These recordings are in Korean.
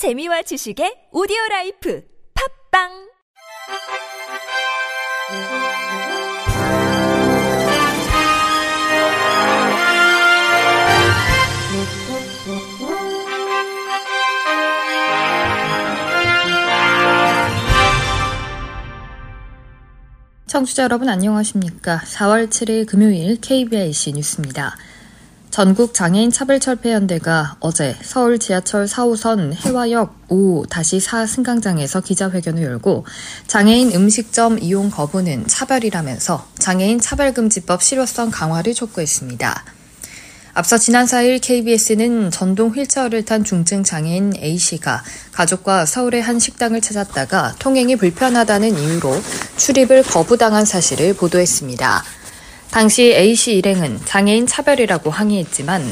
재미와 지식의 오디오 라이프 팝빵 청취자 여러분 안녕하십니까? 4월 7일 금요일 KBIC 뉴스입니다. 전국 장애인 차별철폐연대가 어제 서울 지하철 4호선 해화역 5-4 승강장에서 기자회견을 열고 장애인 음식점 이용 거부는 차별이라면서 장애인 차별금지법 실효성 강화를 촉구했습니다. 앞서 지난 4일 KBS는 전동 휠체어를 탄 중증 장애인 A씨가 가족과 서울의 한 식당을 찾았다가 통행이 불편하다는 이유로 출입을 거부당한 사실을 보도했습니다. 당시 A씨 일행은 장애인 차별이라고 항의했지만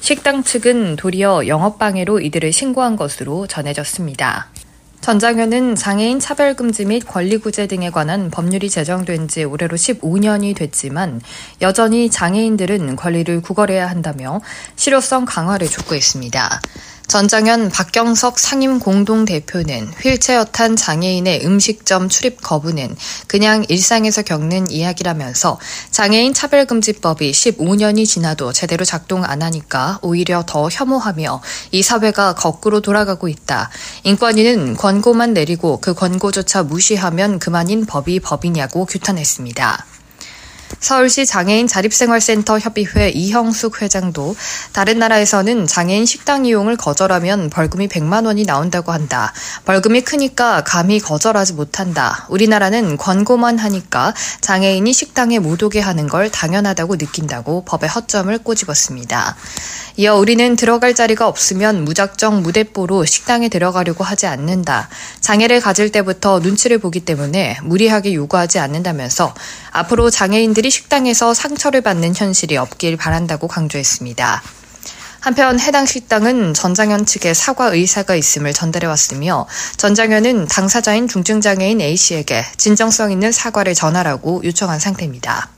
식당 측은 도리어 영업방해로 이들을 신고한 것으로 전해졌습니다. 전 장현은 장애인 차별금지 및 권리구제 등에 관한 법률이 제정된 지 올해로 15년이 됐지만 여전히 장애인들은 권리를 구걸해야 한다며 실효성 강화를 촉구했습니다. 전장현 박경석 상임 공동대표는 휠체어 탄 장애인의 음식점 출입 거부는 그냥 일상에서 겪는 이야기라면서 장애인 차별금지법이 15년이 지나도 제대로 작동 안 하니까 오히려 더 혐오하며 이 사회가 거꾸로 돌아가고 있다. 인권위는 권고만 내리고 그 권고조차 무시하면 그만인 법이 법이냐고 규탄했습니다. 서울시 장애인 자립생활센터 협의회 이형숙 회장도 다른 나라에서는 장애인 식당 이용을 거절하면 벌금이 100만 원이 나온다고 한다. 벌금이 크니까 감히 거절하지 못한다. 우리나라는 권고만 하니까 장애인이 식당에 못 오게 하는 걸 당연하다고 느낀다고 법의 허점을 꼬집었습니다. 이어 우리는 들어갈 자리가 없으면 무작정 무대뽀로 식당에 들어가려고 하지 않는다. 장애를 가질 때부터 눈치를 보기 때문에 무리하게 요구하지 않는다면서 앞으로 장애인들이 식당에서 상처를 받는 현실이 없길 바란다고 강조했습니다. 한편 해당 식당은 전장현 측의 사과 의사가 있음을 전달해 왔으며 전장현은 당사자인 중증장애인 A씨에게 진정성 있는 사과를 전하라고 요청한 상태입니다.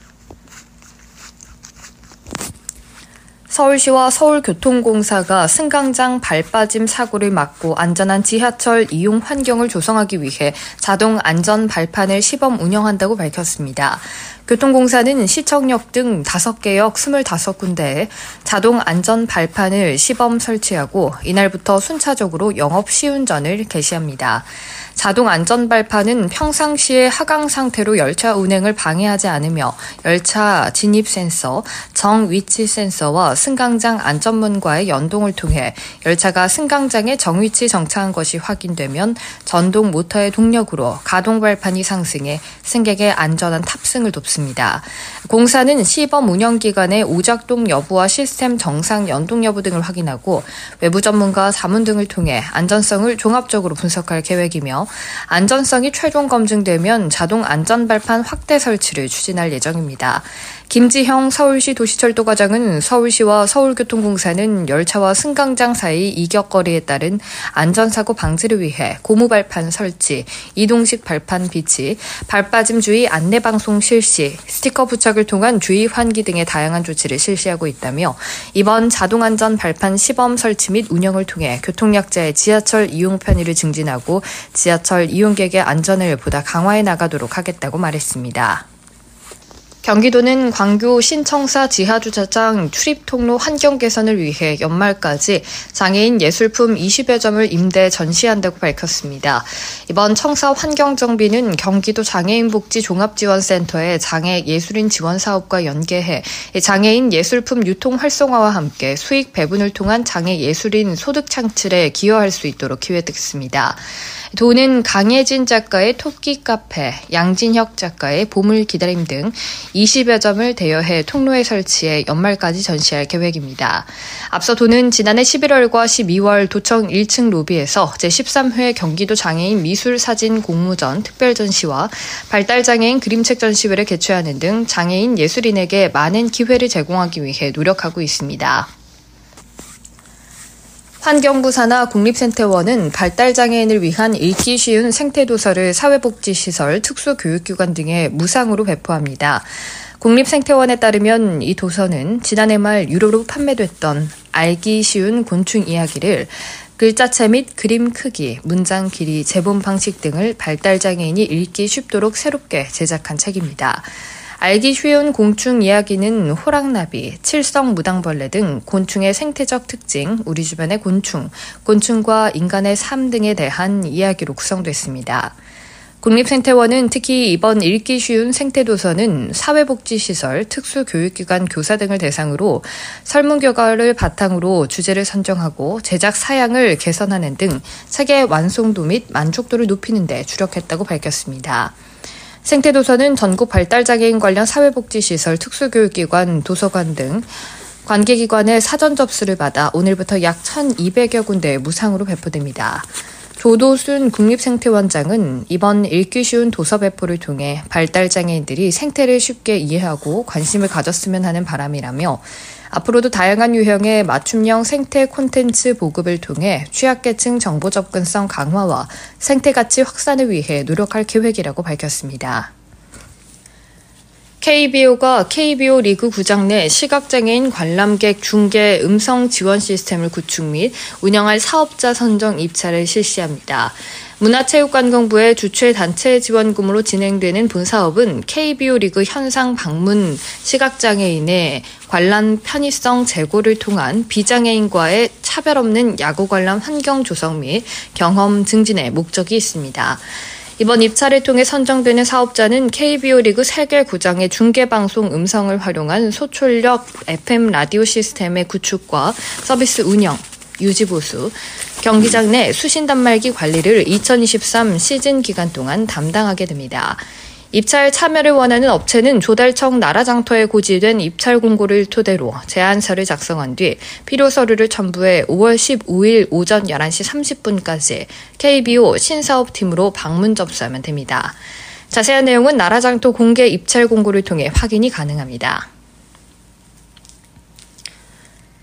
서울시와 서울교통공사가 승강장 발빠짐 사고를 막고 안전한 지하철 이용 환경을 조성하기 위해 자동 안전 발판을 시범 운영한다고 밝혔습니다. 교통공사는 시청역 등 5개역 25군데에 자동 안전 발판을 시범 설치하고 이날부터 순차적으로 영업 시운전을 개시합니다. 자동 안전 발판은 평상시에 하강 상태로 열차 운행을 방해하지 않으며 열차 진입 센서, 정 위치 센서와 승강장 안전문과의 연동을 통해 열차가 승강장에 정위치 정차한 것이 확인되면 전동 모터의 동력으로 가동 발판이 상승해 승객의 안전한 탑승을 돕습니다. 공사는 시범 운영 기간의 오작동 여부와 시스템 정상 연동 여부 등을 확인하고 외부 전문가 자문 등을 통해 안전성을 종합적으로 분석할 계획이며 안전성이 최종 검증되면 자동 안전발판 확대 설치를 추진할 예정입니다. 김지형 서울시 도시철도과장은 서울시와 서울교통공사는 열차와 승강장 사이 이격거리에 따른 안전사고 방지를 위해 고무발판 설치, 이동식 발판 비치, 발빠짐 주의 안내방송 실시, 스티커 부착을 통한 주의 환기 등의 다양한 조치를 실시하고 있다며 이번 자동안전 발판 시범 설치 및 운영을 통해 교통약자의 지하철 이용 편의를 증진하고 지하철 이용객의 안전을 보다 강화해 나가도록 하겠다고 말했습니다. 경기도는 광교 신청사 지하주차장 출입 통로 환경 개선을 위해 연말까지 장애인 예술품 20여 점을 임대 전시한다고 밝혔습니다. 이번 청사 환경 정비는 경기도 장애인복지 종합지원센터의 장애 예술인 지원 사업과 연계해 장애인 예술품 유통 활성화와 함께 수익 배분을 통한 장애 예술인 소득 창출에 기여할 수 있도록 기획했습니다. 도는 강혜진 작가의 토끼 카페, 양진혁 작가의 보물 기다림 등 20여 점을 대여해 통로에 설치해 연말까지 전시할 계획입니다. 앞서 도는 지난해 11월과 12월 도청 1층 로비에서 제13회 경기도 장애인 미술 사진 공모전 특별 전시와 발달 장애인 그림책 전시회를 개최하는 등 장애인 예술인에게 많은 기회를 제공하기 위해 노력하고 있습니다. 환경부 산하 국립생태원은 발달장애인을 위한 읽기 쉬운 생태도서를 사회복지시설, 특수교육기관 등에 무상으로 배포합니다. 국립생태원에 따르면 이 도서는 지난해 말 유료로 판매됐던 알기 쉬운 곤충 이야기를 글자체 및 그림 크기, 문장 길이, 제본 방식 등을 발달장애인이 읽기 쉽도록 새롭게 제작한 책입니다. 알기 쉬운 곤충 이야기는 호랑나비, 칠성 무당벌레 등 곤충의 생태적 특징, 우리 주변의 곤충, 곤충과 인간의 삶 등에 대한 이야기로 구성됐습니다. 국립생태원은 특히 이번 읽기 쉬운 생태도서는 사회복지시설, 특수교육기관 교사 등을 대상으로 설문교과를 바탕으로 주제를 선정하고 제작 사양을 개선하는 등 책의 완성도 및 만족도를 높이는 데 주력했다고 밝혔습니다. 생태도서는 전국 발달장애인 관련 사회복지시설, 특수교육기관, 도서관 등 관계기관의 사전 접수를 받아 오늘부터 약 1,200여 군데에 무상으로 배포됩니다. 조도순 국립생태원장은 이번 읽기 쉬운 도서 배포를 통해 발달장애인들이 생태를 쉽게 이해하고 관심을 가졌으면 하는 바람이라며 앞으로도 다양한 유형의 맞춤형 생태 콘텐츠 보급을 통해 취약계층 정보 접근성 강화와 생태 가치 확산을 위해 노력할 계획이라고 밝혔습니다. KBO가 KBO 리그 구장 내 시각장애인 관람객 중계 음성 지원 시스템을 구축 및 운영할 사업자 선정 입찰을 실시합니다. 문화체육관광부의 주최 단체 지원금으로 진행되는 본 사업은 KBO 리그 현상 방문 시각장애인의 관람 편의성 제고를 통한 비장애인과의 차별 없는 야구 관람 환경 조성 및 경험 증진의 목적이 있습니다. 이번 입찰을 통해 선정되는 사업자는 KBO 리그 3개 구장의 중계방송 음성을 활용한 소출력 FM 라디오 시스템의 구축과 서비스 운영, 유지보수, 경기장 내 수신 단말기 관리를 2023 시즌 기간 동안 담당하게 됩니다. 입찰 참여를 원하는 업체는 조달청 나라장터에 고지된 입찰 공고를 토대로 제안서를 작성한 뒤 필요 서류를 첨부해 5월 15일 오전 11시 30분까지 KBO 신사업팀으로 방문 접수하면 됩니다. 자세한 내용은 나라장터 공개 입찰 공고를 통해 확인이 가능합니다.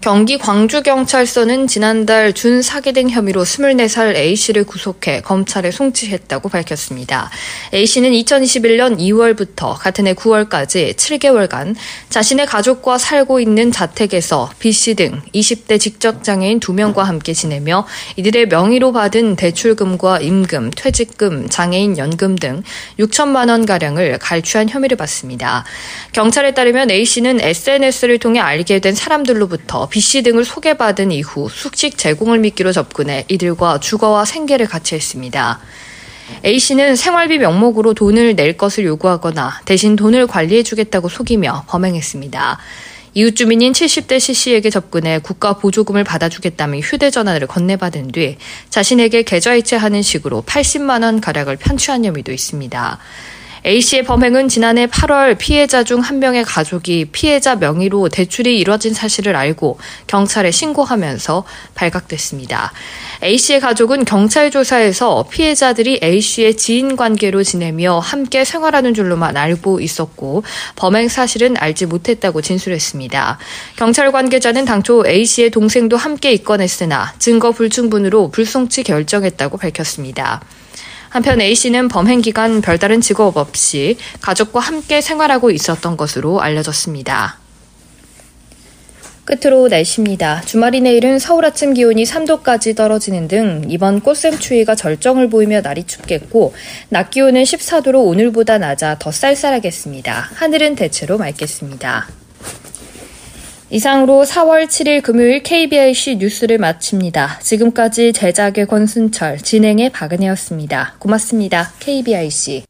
경기 광주경찰서는 지난달 준 사기 등 혐의로 24살 A씨를 구속해 검찰에 송치했다고 밝혔습니다. A씨는 2021년 2월부터 같은 해 9월까지 7개월간 자신의 가족과 살고 있는 자택에서 B씨 등 20대 직접장애인 2명과 함께 지내며 이들의 명의로 받은 대출금과 임금, 퇴직금, 장애인 연금 등 6천만 원가량을 갈취한 혐의를 받습니다. 경찰에 따르면 A씨는 SNS를 통해 알게 된 사람들로부터 B씨 등을 소개받은 이후 숙식 제공을 미끼로 접근해 이들과 주거와 생계를 같이 했습니다. A씨는 생활비 명목으로 돈을 낼 것을 요구하거나 대신 돈을 관리해주겠다고 속이며 범행했습니다. 이웃 주민인 70대 C씨에게 접근해 국가 보조금을 받아주겠다며 휴대전화를 건네받은 뒤 자신에게 계좌이체하는 식으로 80만 원 가량을 편취한 혐의도 있습니다. A씨의 범행은 지난해 8월 피해자 중 한 명의 가족이 피해자 명의로 대출이 이뤄진 사실을 알고 경찰에 신고하면서 발각됐습니다. A씨의 가족은 경찰 조사에서 피해자들이 A씨의 지인 관계로 지내며 함께 생활하는 줄로만 알고 있었고 범행 사실은 알지 못했다고 진술했습니다. 경찰 관계자는 당초 A씨의 동생도 함께 입건했으나 증거 불충분으로 불송치 결정했다고 밝혔습니다. 한편 A씨는 범행 기간 별다른 직업 없이 가족과 함께 생활하고 있었던 것으로 알려졌습니다. 끝으로 날씨입니다. 주말이 내일은 서울 아침 기온이 3도까지 떨어지는 등 이번 꽃샘 추위가 절정을 보이며 날이 춥겠고 낮 기온은 14도로 오늘보다 낮아 더 쌀쌀하겠습니다. 하늘은 대체로 맑겠습니다. 이상으로 4월 7일 금요일 KBIC 뉴스를 마칩니다. 지금까지 제작의 권순철, 진행의 박은혜였습니다. 고맙습니다. KBIC.